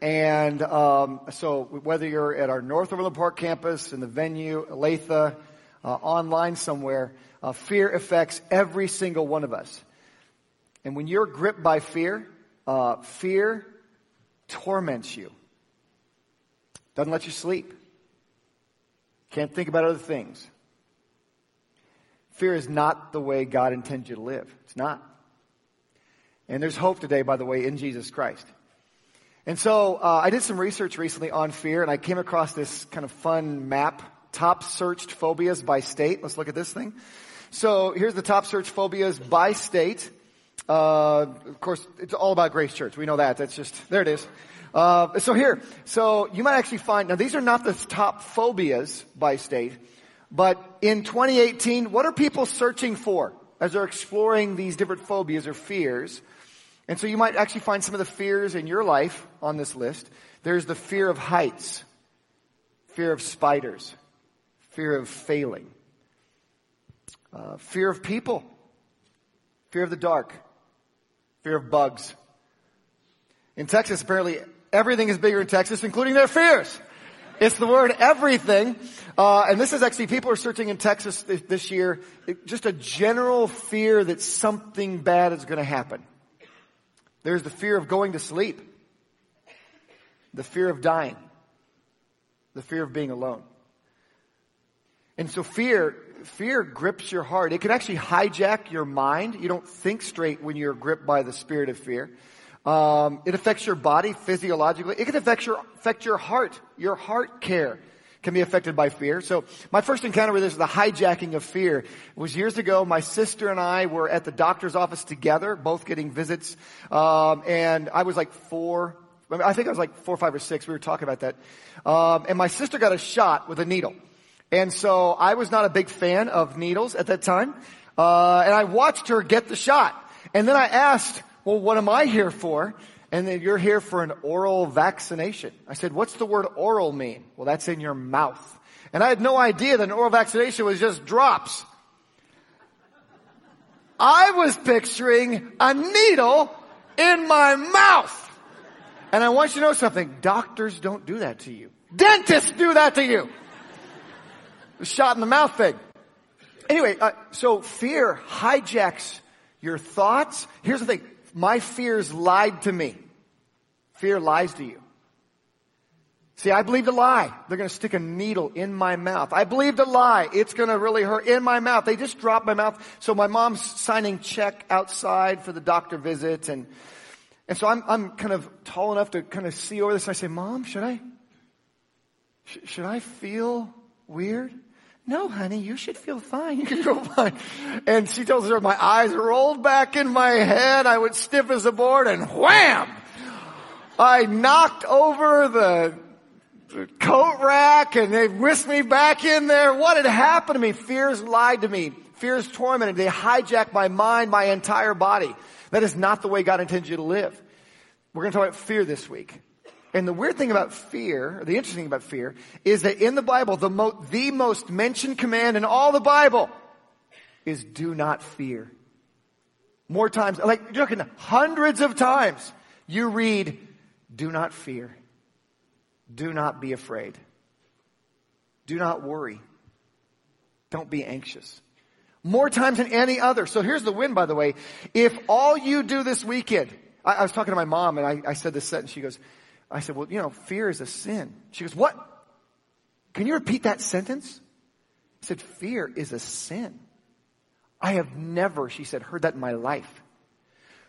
And um, so, whether you're at our North Overland Park campus, in the venue, Olathe, uh, online somewhere, uh, fear affects every single one of us. And when you're gripped by fear, uh, fear torments you. Doesn't let you sleep. Can't think about other things. Fear is not the way God intends you to live. It's not. And there's hope today, by the way, in Jesus Christ. And so uh, I did some research recently on fear, and I came across this kind of fun map, top searched phobias by state. Let's look at this thing. So here's the top search phobias by state. Uh, of course, it's all about Grace Church. We know that. That's just there. It is. Uh, so here, so you might actually find now these are not the top phobias by state, but in 2018, what are people searching for as they're exploring these different phobias or fears? And so you might actually find some of the fears in your life on this list. There's the fear of heights, fear of spiders, fear of failing, uh, fear of people, fear of the dark, fear of bugs. In Texas, apparently everything is bigger in Texas, including their fears. It's the word everything. Uh, and this is actually, people are searching in Texas this, year, it, just a general fear that something bad is going to happen. There's the fear of going to sleep, the fear of dying, the fear of being alone. And so fear, fear grips your heart. It can actually hijack your mind. You don't think straight when you're gripped by the spirit of fear. Um, it affects your body physiologically. It can affect your, affect your heart, your heart care can be affected by fear. So my first encounter with this, is the hijacking of fear, it was years ago. My sister and I were at the doctor's office together, both getting visits. Um, and I was like four, I think I was like four, five, or six. We were talking about that. Um, and my sister got a shot with a needle. And so I was not a big fan of needles at that time. Uh, and I watched her get the shot. And then I asked, well, what am I here for? And then you're here for an oral vaccination. I said, what's the word oral mean? Well, that's in your mouth. And I had no idea that an oral vaccination was just drops. I was picturing a needle in my mouth. And I want you to know something. Doctors don't do that to you. Dentists do that to you. The shot in the mouth thing. Anyway, uh, so fear hijacks your thoughts. Here's the thing my fears lied to me. Fear lies to you. See, I believed a lie. They're going to stick a needle in my mouth. I believed a lie. It's going to really hurt in my mouth. They just dropped my mouth. So my mom's signing check outside for the doctor visit. And, and so I'm, I'm kind of tall enough to kind of see over this. I say, mom, should I, sh- should I feel weird? No, honey, you should feel fine. You can feel fine. And she tells her my eyes rolled back in my head. I went stiff as a board and wham! I knocked over the, the coat rack and they whisked me back in there. What had happened to me? Fears lied to me. Fears tormented. They hijacked my mind, my entire body. That is not the way God intends you to live. We're going to talk about fear this week. And the weird thing about fear, the interesting thing about fear, is that in the Bible, the, mo- the most mentioned command in all the Bible is do not fear. More times, like you're hundreds of times, you read, do not fear. Do not be afraid. Do not worry. Don't be anxious. More times than any other. So here's the win, by the way. If all you do this weekend, I, I was talking to my mom and I, I said this sentence, she goes, I said, well, you know, fear is a sin. She goes, what? Can you repeat that sentence? I said, fear is a sin. I have never, she said, heard that in my life.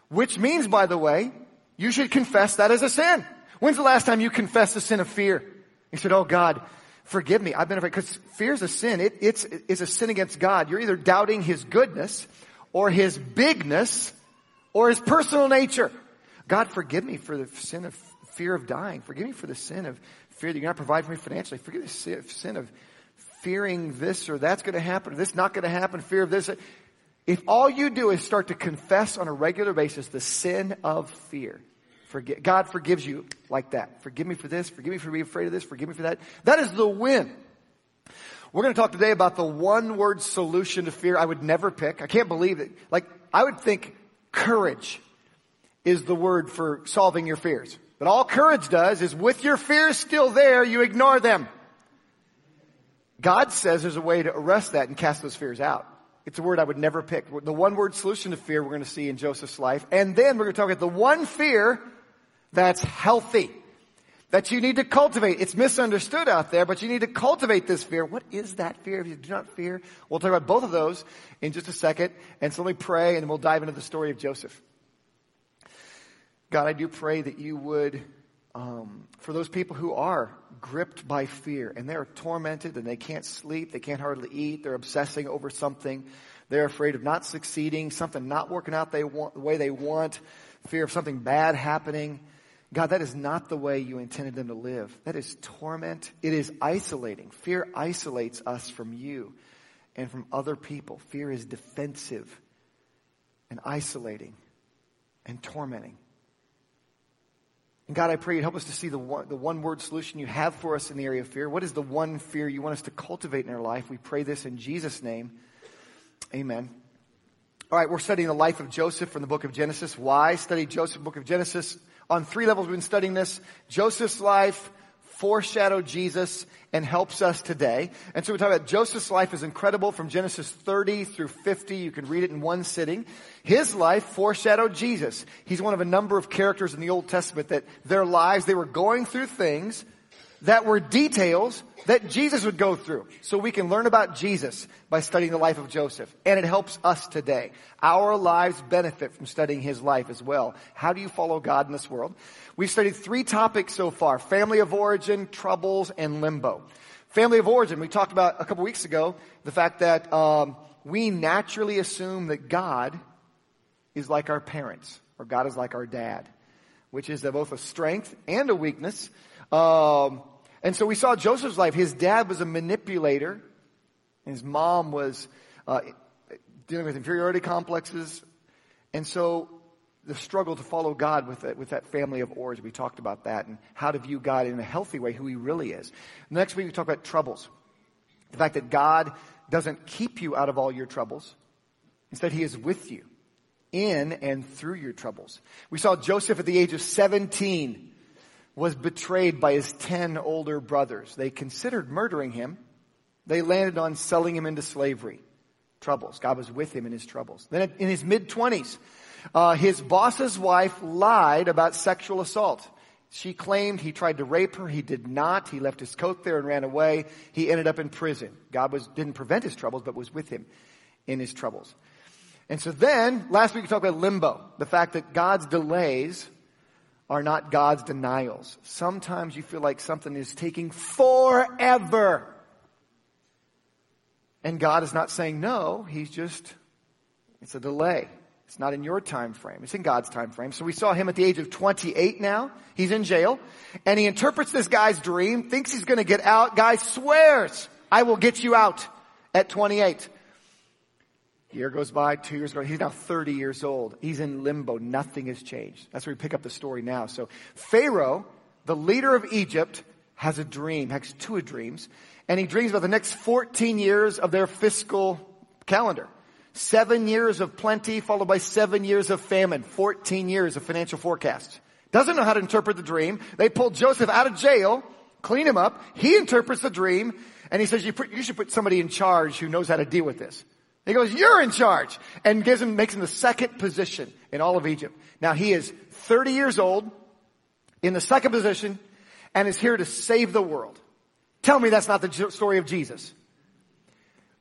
Which means, by the way, you should confess that as a sin. When's the last time you confessed the sin of fear? He said, oh God, forgive me. I've been afraid. Because fear is a sin. It, it's, it's a sin against God. You're either doubting His goodness or His bigness or His personal nature. God, forgive me for the sin of fear of dying. Forgive me for the sin of fear that you're not providing for me financially. Forgive the sin of fearing this or that's going to happen, or this not going to happen, fear of this. If all you do is start to confess on a regular basis the sin of fear, forget, God forgives you like that. Forgive me for this, forgive me for being afraid of this, forgive me for that. That is the win. We're going to talk today about the one word solution to fear I would never pick. I can't believe it. Like, I would think courage is the word for solving your fears. But all courage does is with your fears still there, you ignore them. God says there's a way to arrest that and cast those fears out. It's a word I would never pick. The one word solution to fear we're going to see in Joseph's life. And then we're going to talk about the one fear that's healthy. That you need to cultivate. It's misunderstood out there, but you need to cultivate this fear. What is that fear? If you do not fear, we'll talk about both of those in just a second. And so let me pray and we'll dive into the story of Joseph. God, I do pray that you would, um, for those people who are gripped by fear and they're tormented and they can't sleep, they can't hardly eat, they're obsessing over something, they're afraid of not succeeding, something not working out they want, the way they want, fear of something bad happening. God, that is not the way you intended them to live. That is torment. It is isolating. Fear isolates us from you and from other people. Fear is defensive and isolating and tormenting. And God, I pray you'd help us to see the one, the one word solution you have for us in the area of fear. What is the one fear you want us to cultivate in our life? We pray this in Jesus' name. Amen. All right, we're studying the life of Joseph from the book of Genesis. Why study Joseph, book of Genesis? On three levels we've been studying this. Joseph's life, foreshadowed Jesus and helps us today. And so we talk about Joseph's life is incredible from Genesis 30 through 50. You can read it in one sitting. His life foreshadowed Jesus. He's one of a number of characters in the Old Testament that their lives, they were going through things that were details that Jesus would go through. So we can learn about Jesus by studying the life of Joseph. And it helps us today. Our lives benefit from studying his life as well. How do you follow God in this world? We've studied three topics so far. Family of origin, troubles, and limbo. Family of origin, we talked about a couple weeks ago, the fact that um, we naturally assume that God is like our parents, or God is like our dad, which is both a strength and a weakness. Um, and so we saw Joseph's life. His dad was a manipulator. His mom was uh, dealing with inferiority complexes. And so the struggle to follow God with that, with that family of origin. We talked about that and how to view God in a healthy way, who he really is. Next week we talk about troubles. The fact that God doesn't keep you out of all your troubles. Instead, he is with you in and through your troubles. We saw Joseph at the age of 17 was betrayed by his 10 older brothers. They considered murdering him. They landed on selling him into slavery. Troubles. God was with him in his troubles. Then in his mid 20s, uh, his boss's wife lied about sexual assault. She claimed he tried to rape her. He did not. He left his coat there and ran away. He ended up in prison. God was, didn't prevent his troubles, but was with him in his troubles. And so then, last week we talked about limbo. The fact that God's delays are not God's denials. Sometimes you feel like something is taking forever. And God is not saying no, He's just, it's a delay. It's not in your time frame. It's in God's time frame. So we saw him at the age of 28 now. He's in jail. And he interprets this guy's dream, thinks he's gonna get out. Guy swears, I will get you out at 28. Year goes by, two years go. He's now 30 years old. He's in limbo. Nothing has changed. That's where we pick up the story now. So Pharaoh, the leader of Egypt, has a dream, has two dreams, and he dreams about the next 14 years of their fiscal calendar. Seven years of plenty followed by seven years of famine. 14 years of financial forecast. Doesn't know how to interpret the dream. They pull Joseph out of jail, clean him up. He interprets the dream, and he says, you, put, you should put somebody in charge who knows how to deal with this. He goes, you're in charge. And gives him, makes him the second position in all of Egypt. Now he is 30 years old, in the second position, and is here to save the world. Tell me that's not the story of Jesus.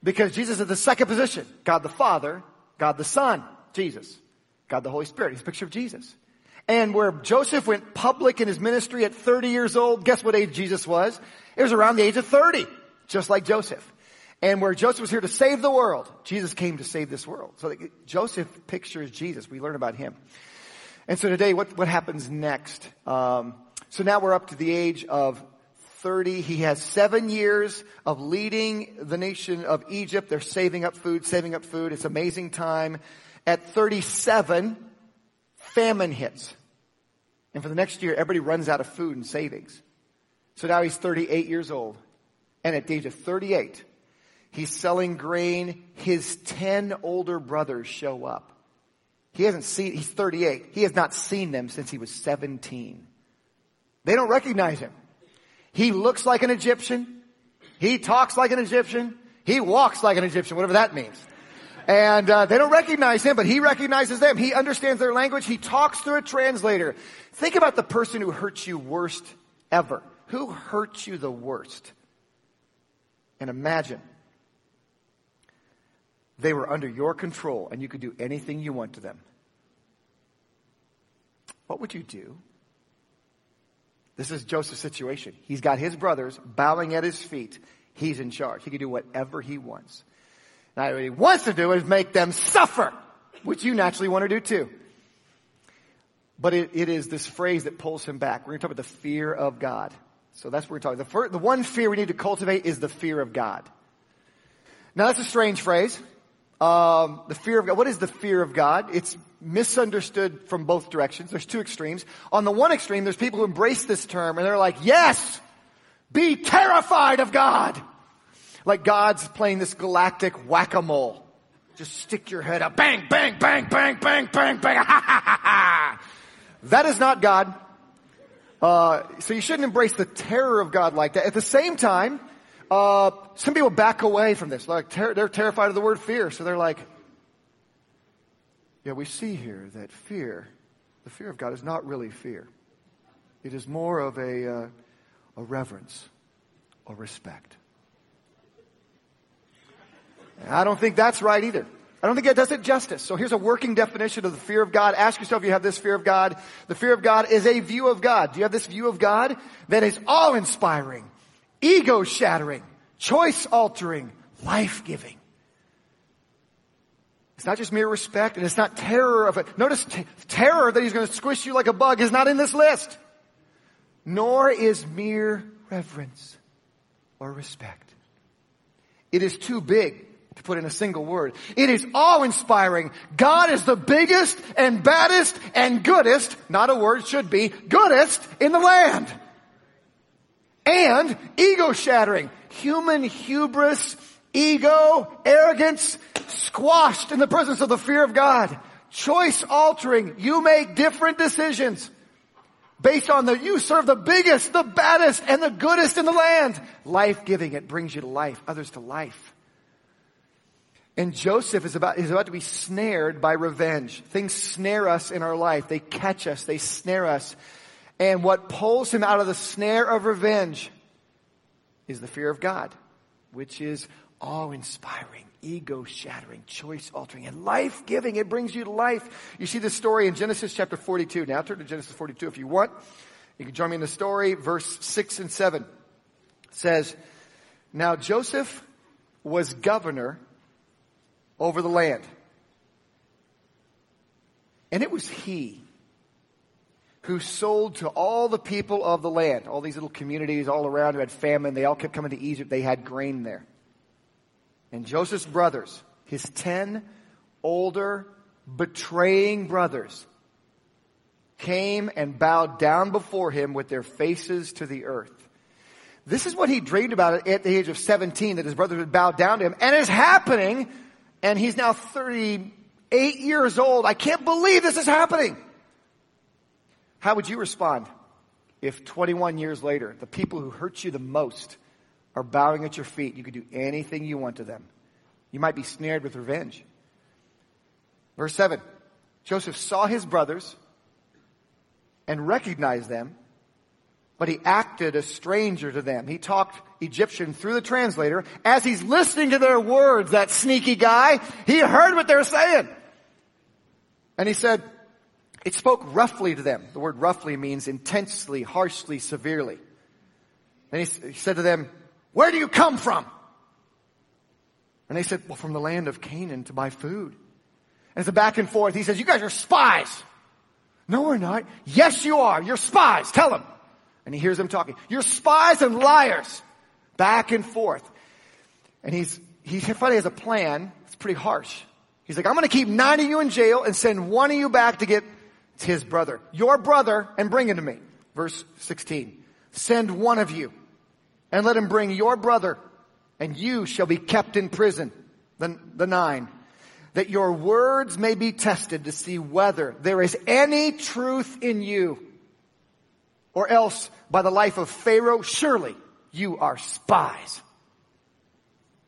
Because Jesus is the second position. God the Father, God the Son, Jesus. God the Holy Spirit. He's a picture of Jesus. And where Joseph went public in his ministry at 30 years old, guess what age Jesus was? It was around the age of 30. Just like Joseph. And where Joseph was here to save the world, Jesus came to save this world. So Joseph pictures Jesus. We learn about him. And so today, what, what happens next? Um, So now we're up to the age of 30. He has seven years of leading the nation of Egypt. They're saving up food, saving up food. It's amazing time. At 37, famine hits. And for the next year, everybody runs out of food and savings. So now he's 38 years old. And at the age of 38, he's selling grain. His 10 older brothers show up. He hasn't seen, he's 38. He has not seen them since he was 17. They don't recognize him. He looks like an Egyptian. He talks like an Egyptian. He walks like an Egyptian, whatever that means. And uh, they don't recognize him, but he recognizes them. He understands their language. He talks through a translator. Think about the person who hurts you worst ever. Who hurts you the worst? And imagine they were under your control and you could do anything you want to them. What would you do? This is Joseph's situation. He's got his brothers bowing at his feet. He's in charge. He can do whatever he wants. Now, what he wants to do is make them suffer, which you naturally want to do too. But it, it is this phrase that pulls him back. We're going to talk about the fear of God. So that's what we're talking. The, the one fear we need to cultivate is the fear of God. Now that's a strange phrase. Um, the fear of God. What is the fear of God? It's misunderstood from both directions. There's two extremes. On the one extreme, there's people who embrace this term and they're like, yes, be terrified of God. Like God's playing this galactic whack-a-mole. Just stick your head up. Bang, bang, bang, bang, bang, bang, bang. Ha, ha, ha, ha. That is not God. Uh, so you shouldn't embrace the terror of God like that. At the same time, uh, some people back away from this. Like ter- they're terrified of the word fear, so they're like, "Yeah, we see here that fear, the fear of God, is not really fear. It is more of a uh, a reverence, or respect." I don't think that's right either. I don't think that does it justice. So here's a working definition of the fear of God. Ask yourself if you have this fear of God. The fear of God is a view of God. Do you have this view of God that is awe inspiring, ego shattering, choice altering, life giving? It's not just mere respect and it's not terror of it. Notice t- terror that he's going to squish you like a bug is not in this list. Nor is mere reverence or respect. It is too big to put in a single word. It is awe-inspiring. God is the biggest and baddest and goodest, not a word should be, goodest in the land. And ego-shattering. Human hubris, ego, arrogance, squashed in the presence of the fear of God. Choice altering. You make different decisions based on the, you serve the biggest, the baddest, and the goodest in the land. Life giving. It brings you to life, others to life. And Joseph is about, is about to be snared by revenge. Things snare us in our life. They catch us. They snare us. And what pulls him out of the snare of revenge is the fear of God, which is awe-inspiring, ego-shattering, choice-altering, and life-giving. It brings you to life. You see this story in Genesis chapter 42. Now turn to Genesis 42 if you want. You can join me in the story. Verse 6 and 7 says, Now Joseph was governor over the land. And it was he who sold to all the people of the land, all these little communities all around who had famine. They all kept coming to Egypt. They had grain there. And Joseph's brothers, his ten older betraying brothers, came and bowed down before him with their faces to the earth. This is what he dreamed about at the age of 17 that his brothers would bow down to him and it's happening and he's now 38 years old. I can't believe this is happening. How would you respond if 21 years later, the people who hurt you the most are bowing at your feet? You could do anything you want to them. You might be snared with revenge. Verse 7 Joseph saw his brothers and recognized them but he acted a stranger to them. He talked Egyptian through the translator. As he's listening to their words, that sneaky guy, he heard what they were saying. And he said, it spoke roughly to them. The word roughly means intensely, harshly, severely. And he, he said to them, where do you come from? And they said, well, from the land of Canaan to buy food. And it's a back and forth. He says, you guys are spies. No, we're not. Yes, you are. You're spies. Tell them. And he hears them talking. You're spies and liars. Back and forth. And he's, he finally has a plan. It's pretty harsh. He's like, I'm going to keep nine of you in jail and send one of you back to get his brother. Your brother and bring him to me. Verse 16. Send one of you and let him bring your brother and you shall be kept in prison. The, the nine. That your words may be tested to see whether there is any truth in you. Or else, by the life of Pharaoh, surely you are spies.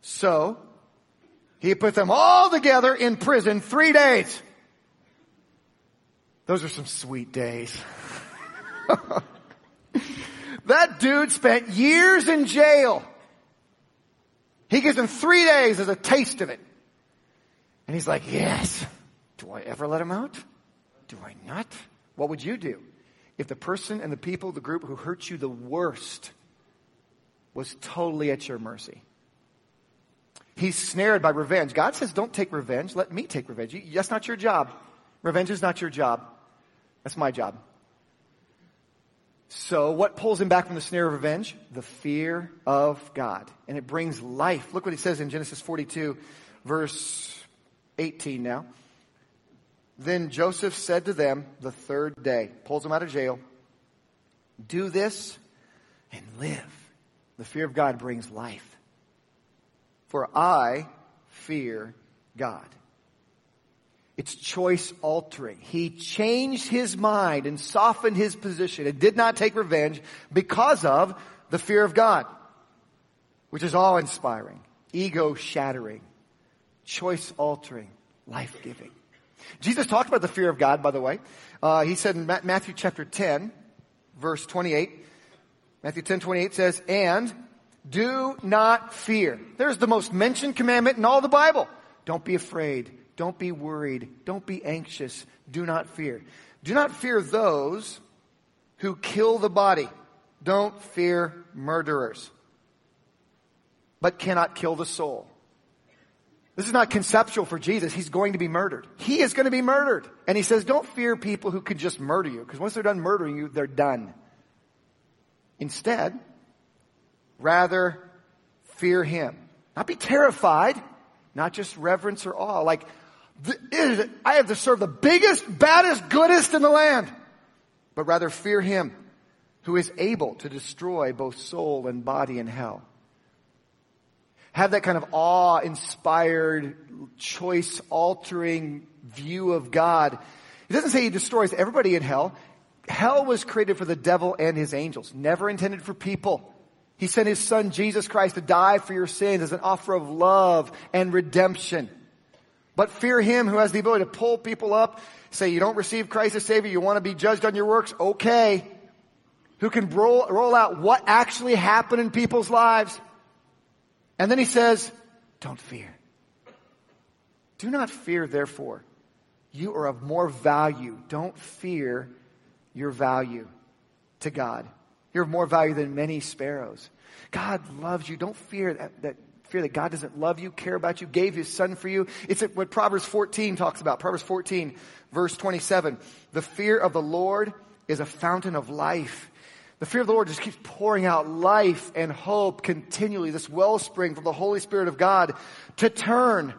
So, he put them all together in prison three days. Those are some sweet days. that dude spent years in jail. He gives him three days as a taste of it. And he's like, yes. Do I ever let him out? Do I not? What would you do if the person and the people, the group who hurt you the worst was totally at your mercy? He's snared by revenge. God says, don't take revenge. Let me take revenge. That's not your job. Revenge is not your job. That's my job. So what pulls him back from the snare of revenge? The fear of God. And it brings life. Look what he says in Genesis 42 verse 18 now. Then Joseph said to them the third day, pulls them out of jail, do this and live. The fear of God brings life. For I fear God. It's choice altering. He changed his mind and softened his position and did not take revenge because of the fear of God, which is awe inspiring, ego shattering, choice altering, life giving. Jesus talked about the fear of God, by the way. Uh, he said in Matthew chapter 10, verse 28, Matthew 10, 28 says, and do not fear. There's the most mentioned commandment in all the Bible. Don't be afraid. Don't be worried. Don't be anxious. Do not fear. Do not fear those who kill the body. Don't fear murderers, but cannot kill the soul. This is not conceptual for Jesus. He's going to be murdered. He is going to be murdered. And he says, don't fear people who could just murder you, because once they're done murdering you, they're done. Instead, rather fear him. Not be terrified, not just reverence or awe. Like, I have to serve the biggest, baddest, goodest in the land, but rather fear him who is able to destroy both soul and body in hell. Have that kind of awe inspired, choice altering view of God. It doesn't say he destroys everybody in hell. Hell was created for the devil and his angels, never intended for people. He sent his son Jesus Christ to die for your sins as an offer of love and redemption. But fear him who has the ability to pull people up, say you don't receive Christ as Savior, you want to be judged on your works, okay. Who can roll, roll out what actually happened in people's lives. And then he says, don't fear. Do not fear, therefore. You are of more value. Don't fear your value to God. You're of more value than many sparrows. God loves you. Don't fear that, that fear that God doesn't love you, care about you, gave his son for you. It's what Proverbs 14 talks about. Proverbs 14 verse 27. The fear of the Lord is a fountain of life. The fear of the Lord just keeps pouring out life and hope continually, this wellspring from the Holy Spirit of God to turn.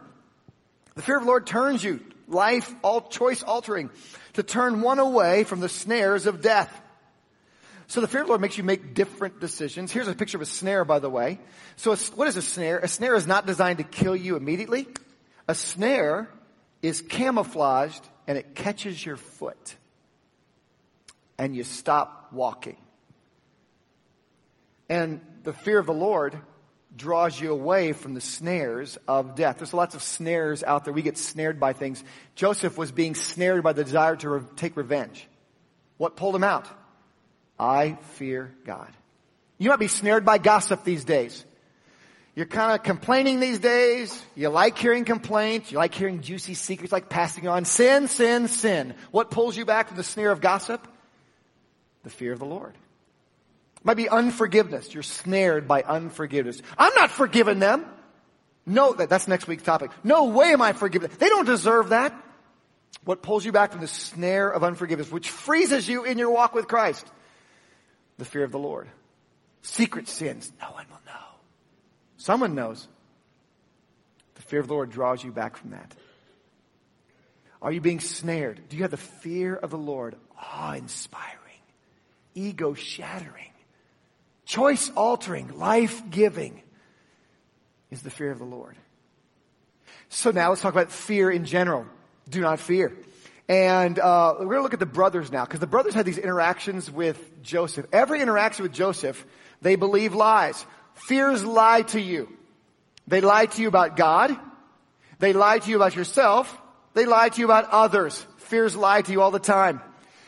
The fear of the Lord turns you, life, all choice altering, to turn one away from the snares of death. So the fear of the Lord makes you make different decisions. Here's a picture of a snare, by the way. So what is a snare? A snare is not designed to kill you immediately. A snare is camouflaged and it catches your foot. And you stop walking. And the fear of the Lord draws you away from the snares of death. There's lots of snares out there. We get snared by things. Joseph was being snared by the desire to re- take revenge. What pulled him out? I fear God. You might be snared by gossip these days. You're kind of complaining these days. You like hearing complaints. You like hearing juicy secrets, like passing on sin, sin, sin. What pulls you back from the snare of gossip? The fear of the Lord. It might be unforgiveness. You're snared by unforgiveness. I'm not forgiving them. No, that, that's next week's topic. No way am I forgiving them. They don't deserve that. What pulls you back from the snare of unforgiveness, which freezes you in your walk with Christ? The fear of the Lord. Secret sins, no one will know. Someone knows. The fear of the Lord draws you back from that. Are you being snared? Do you have the fear of the Lord? Awe inspiring, ego shattering, choice altering, life giving is the fear of the Lord. So now let's talk about fear in general. Do not fear. And uh, we're going to look at the brothers now, because the brothers had these interactions with Joseph. Every interaction with Joseph, they believe lies. Fears lie to you. They lie to you about God. They lie to you about yourself. They lie to you about others. Fears lie to you all the time.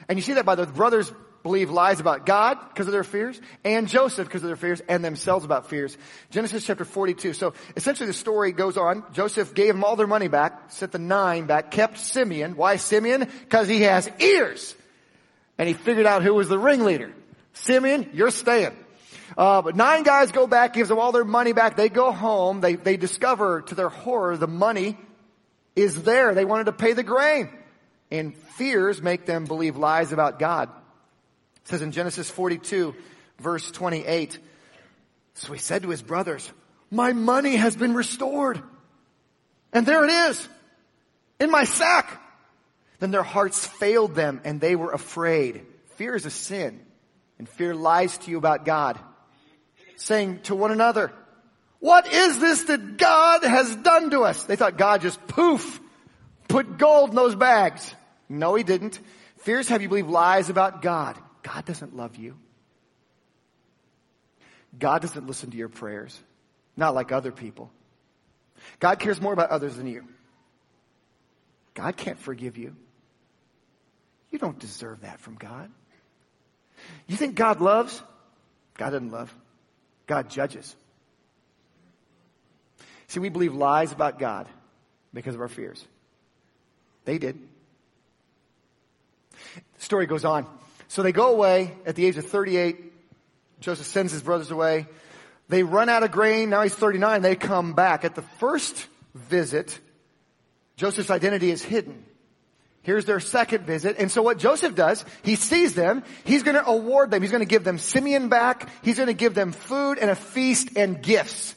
And you see that by the brothers believe lies about God because of their fears and Joseph because of their fears and themselves about fears. Genesis chapter 42. So essentially the story goes on. Joseph gave them all their money back, sent the nine back, kept Simeon. Why Simeon? Because he has ears. And he figured out who was the ringleader. Simeon, you're staying. Uh, but nine guys go back, gives them all their money back. They go home. They, they discover to their horror the money is there. They wanted to pay the grain. And fears make them believe lies about God. It says in Genesis 42, verse 28, so he said to his brothers, my money has been restored. And there it is, in my sack. Then their hearts failed them and they were afraid. Fear is a sin and fear lies to you about God, saying to one another, what is this that God has done to us? They thought God just poof, put gold in those bags. No, he didn't. Fears have you believe lies about God. God doesn't love you. God doesn't listen to your prayers. Not like other people. God cares more about others than you. God can't forgive you. You don't deserve that from God. You think God loves? God doesn't love. God judges. See, we believe lies about God because of our fears. They did. The story goes on. So they go away at the age of 38. Joseph sends his brothers away. They run out of grain. Now he's 39. They come back. At the first visit, Joseph's identity is hidden. Here's their second visit. And so what Joseph does, he sees them. He's going to award them. He's going to give them Simeon back. He's going to give them food and a feast and gifts.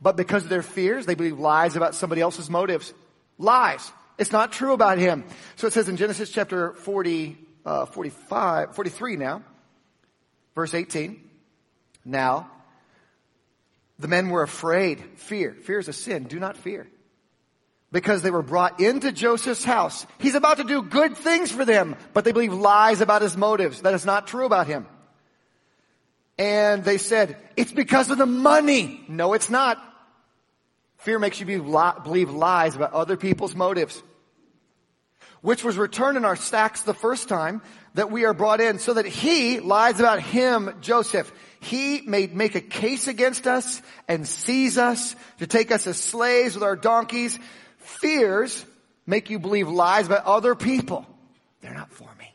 But because of their fears, they believe lies about somebody else's motives. Lies. It's not true about him. So it says in Genesis chapter 40, uh, 45, 43 now, verse 18. Now, the men were afraid. Fear. Fear is a sin. Do not fear. Because they were brought into Joseph's house. He's about to do good things for them, but they believe lies about his motives. That is not true about him. And they said, it's because of the money. No, it's not. Fear makes you believe lies about other people's motives which was returned in our stacks the first time that we are brought in so that he lies about him, Joseph. He may make a case against us and seize us to take us as slaves with our donkeys. Fears make you believe lies about other people. They're not for me.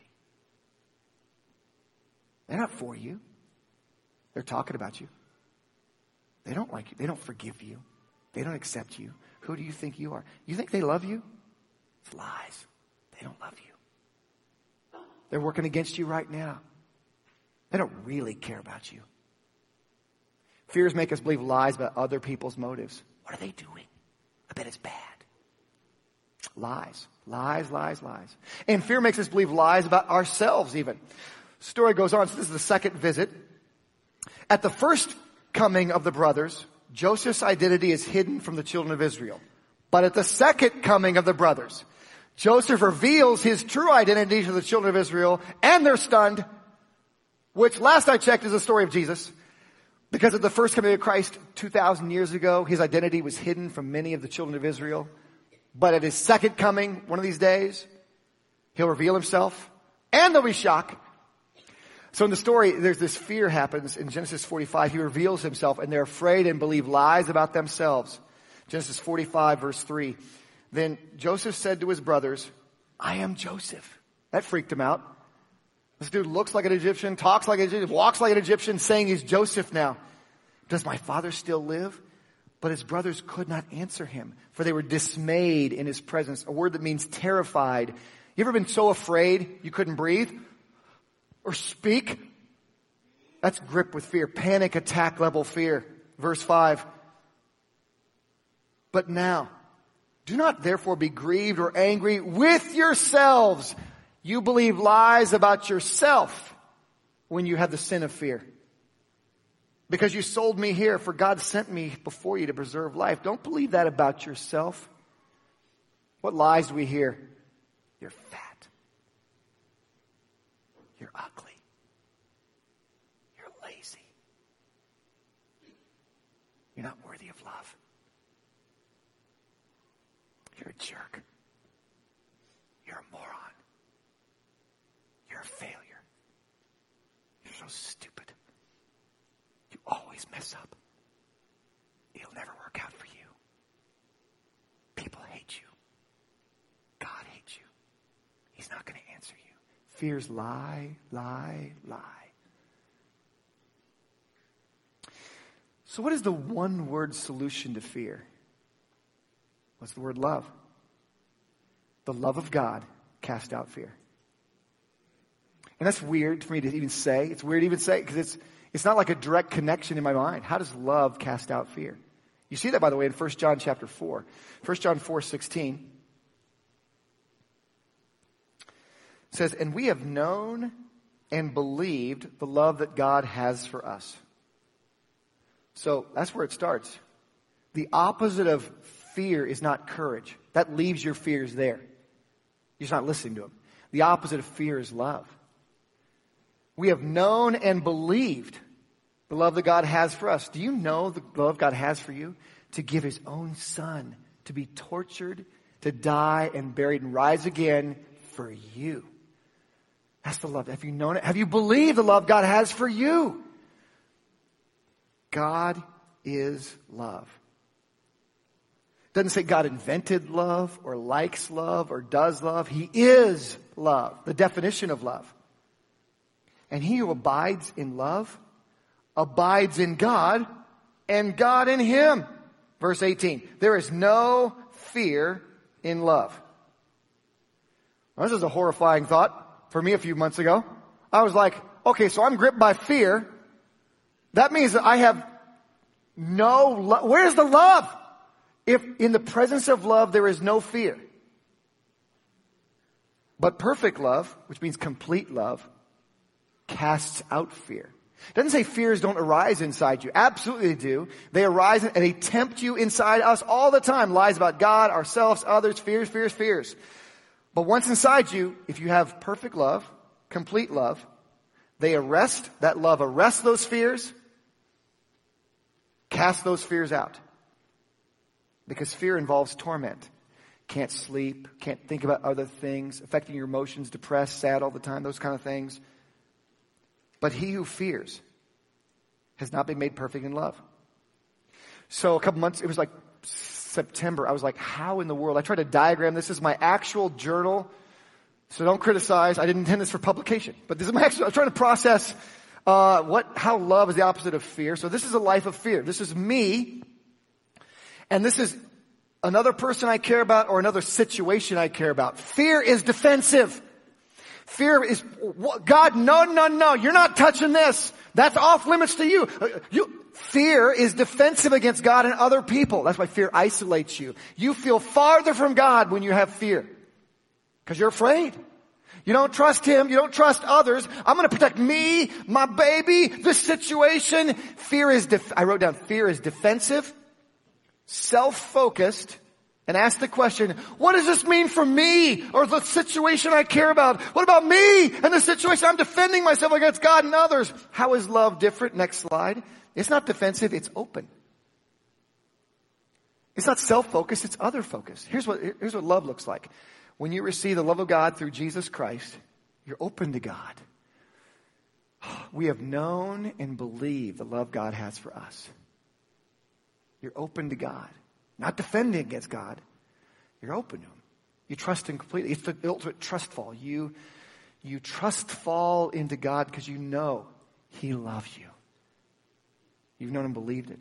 They're not for you. They're talking about you. They don't like you. They don't forgive you. They don't accept you. Who do you think you are? You think they love you? It's lies. They don't love you. They're working against you right now. They don't really care about you. Fears make us believe lies about other people's motives. What are they doing? I bet it's bad. Lies. Lies, lies, lies. And fear makes us believe lies about ourselves even. Story goes on. So this is the second visit. At the first coming of the brothers, Joseph's identity is hidden from the children of Israel. But at the second coming of the brothers, Joseph reveals his true identity to the children of Israel and they're stunned, which last I checked is the story of Jesus. Because at the first coming of Christ 2,000 years ago, his identity was hidden from many of the children of Israel. But at his second coming, one of these days, he'll reveal himself and there'll be shock. So in the story, there's this fear happens in Genesis 45. He reveals himself and they're afraid and believe lies about themselves. Genesis 45 verse 3. Then Joseph said to his brothers, I am Joseph. That freaked him out. This dude looks like an Egyptian, talks like an Egyptian, walks like an Egyptian, saying he's Joseph now. Does my father still live? But his brothers could not answer him, for they were dismayed in his presence, a word that means terrified. You ever been so afraid you couldn't breathe? Or speak? That's grip with fear. Panic attack level fear. Verse 5. But now, do not therefore be grieved or angry with yourselves. You believe lies about yourself when you have the sin of fear. Because you sold me here, for God sent me before you to preserve life. Don't believe that about yourself. What lies do we hear? You're fat. You're ugly. You're lazy. You're not worthy of love. You're a jerk. You're a moron. You're a failure. You're so stupid. You always mess up. It'll never work out for you. People hate you. God hates you. He's not going to answer you. Fears lie, lie, lie. So, what is the one word solution to fear? What's the word love? The love of God cast out fear. And that's weird for me to even say. It's weird to even say because it's, it's not like a direct connection in my mind. How does love cast out fear? You see that, by the way, in 1 John chapter 4. 1 John 4, 16 says, And we have known and believed the love that God has for us. So that's where it starts. The opposite of fear is not courage. That leaves your fears there. You're just not listening to them. The opposite of fear is love. We have known and believed the love that God has for us. Do you know the love God has for you? To give his own son to be tortured, to die and buried and rise again for you. That's the love. Have you known it? Have you believed the love God has for you? God is love. Doesn't say God invented love or likes love or does love. He is love, the definition of love. And he who abides in love abides in God and God in him. Verse 18. There is no fear in love. This is a horrifying thought for me a few months ago. I was like, okay, so I'm gripped by fear. That means that I have no love. Where's the love? If in the presence of love there is no fear. But perfect love, which means complete love, casts out fear. It doesn't say fears don't arise inside you. Absolutely they do. They arise and they tempt you inside us all the time. Lies about God, ourselves, others, fears, fears, fears. But once inside you, if you have perfect love, complete love, they arrest, that love arrests those fears, cast those fears out. Because fear involves torment. Can't sleep, can't think about other things, affecting your emotions, depressed, sad all the time, those kind of things. But he who fears has not been made perfect in love. So a couple months, it was like September. I was like, how in the world? I tried to diagram this. is my actual journal. So don't criticize. I didn't intend this for publication, but this is my actual, I was trying to process, uh, what, how love is the opposite of fear. So this is a life of fear. This is me. And this is another person I care about or another situation I care about. Fear is defensive. Fear is, God, no, no, no, you're not touching this. That's off limits to you. Uh, you. Fear is defensive against God and other people. That's why fear isolates you. You feel farther from God when you have fear. Because you're afraid. You don't trust Him. You don't trust others. I'm going to protect me, my baby, this situation. Fear is, def- I wrote down, fear is defensive, self-focused, and ask the question, what does this mean for me or the situation I care about? What about me and the situation I'm defending myself against God and others? How is love different? Next slide. It's not defensive, it's open. It's not self-focused, it's other-focused. Here's what, here's what love looks like. When you receive the love of God through Jesus Christ, you're open to God. We have known and believed the love God has for us. You're open to God. Not defending against God. You're open to Him. You trust Him completely. It's the ultimate trust fall. You, you trust fall into God because you know He loves you. You've known and believed it.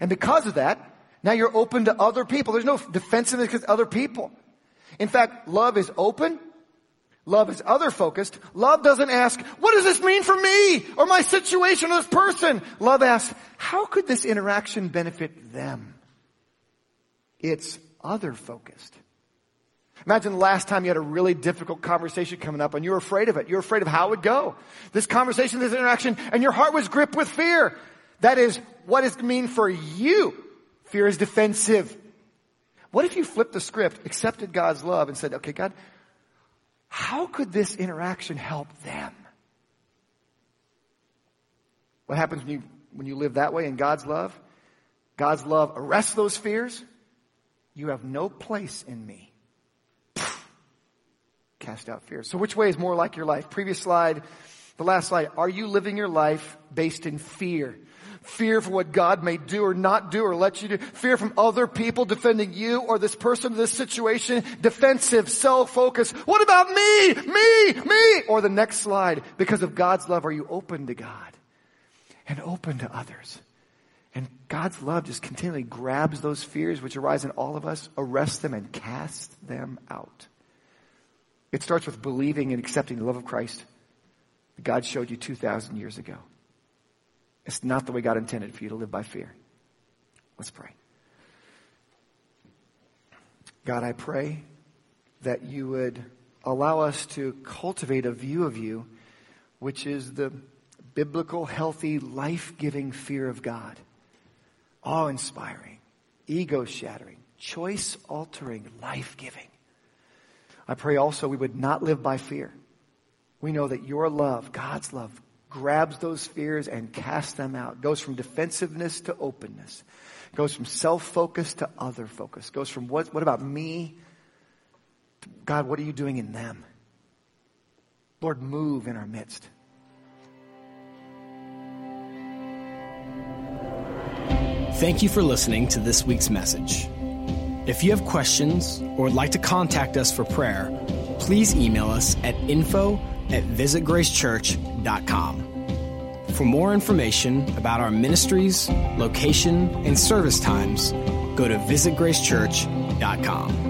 And because of that, now you're open to other people. There's no defensiveness against other people. In fact, love is open, Love is other focused. Love doesn't ask, what does this mean for me or my situation or this person? Love asks, how could this interaction benefit them? It's other focused. Imagine the last time you had a really difficult conversation coming up and you were afraid of it. You're afraid of how it would go. This conversation, this interaction, and your heart was gripped with fear. That is what does it mean for you. Fear is defensive. What if you flipped the script, accepted God's love, and said, okay, God, how could this interaction help them? What happens when you, when you live that way in God's love? God's love arrests those fears. You have no place in me. Cast out fears. So which way is more like your life? Previous slide, the last slide. Are you living your life based in fear? Fear for what God may do or not do or let you do. Fear from other people defending you or this person, this situation. Defensive, self-focused. What about me? Me? Me? Or the next slide. Because of God's love, are you open to God? And open to others? And God's love just continually grabs those fears which arise in all of us, arrests them, and casts them out. It starts with believing and accepting the love of Christ that God showed you 2,000 years ago. It's not the way God intended for you to live by fear. Let's pray. God, I pray that you would allow us to cultivate a view of you, which is the biblical, healthy, life giving fear of God. Awe inspiring, ego shattering, choice altering, life giving. I pray also we would not live by fear. We know that your love, God's love, grabs those fears and casts them out. Goes from defensiveness to openness. Goes from self-focus to other focus. Goes from what, what about me? God, what are you doing in them? Lord, move in our midst. Thank you for listening to this week's message. If you have questions or would like to contact us for prayer, please email us at info at visitgracechurch.com. For more information about our ministries, location, and service times, go to visitgracechurch.com.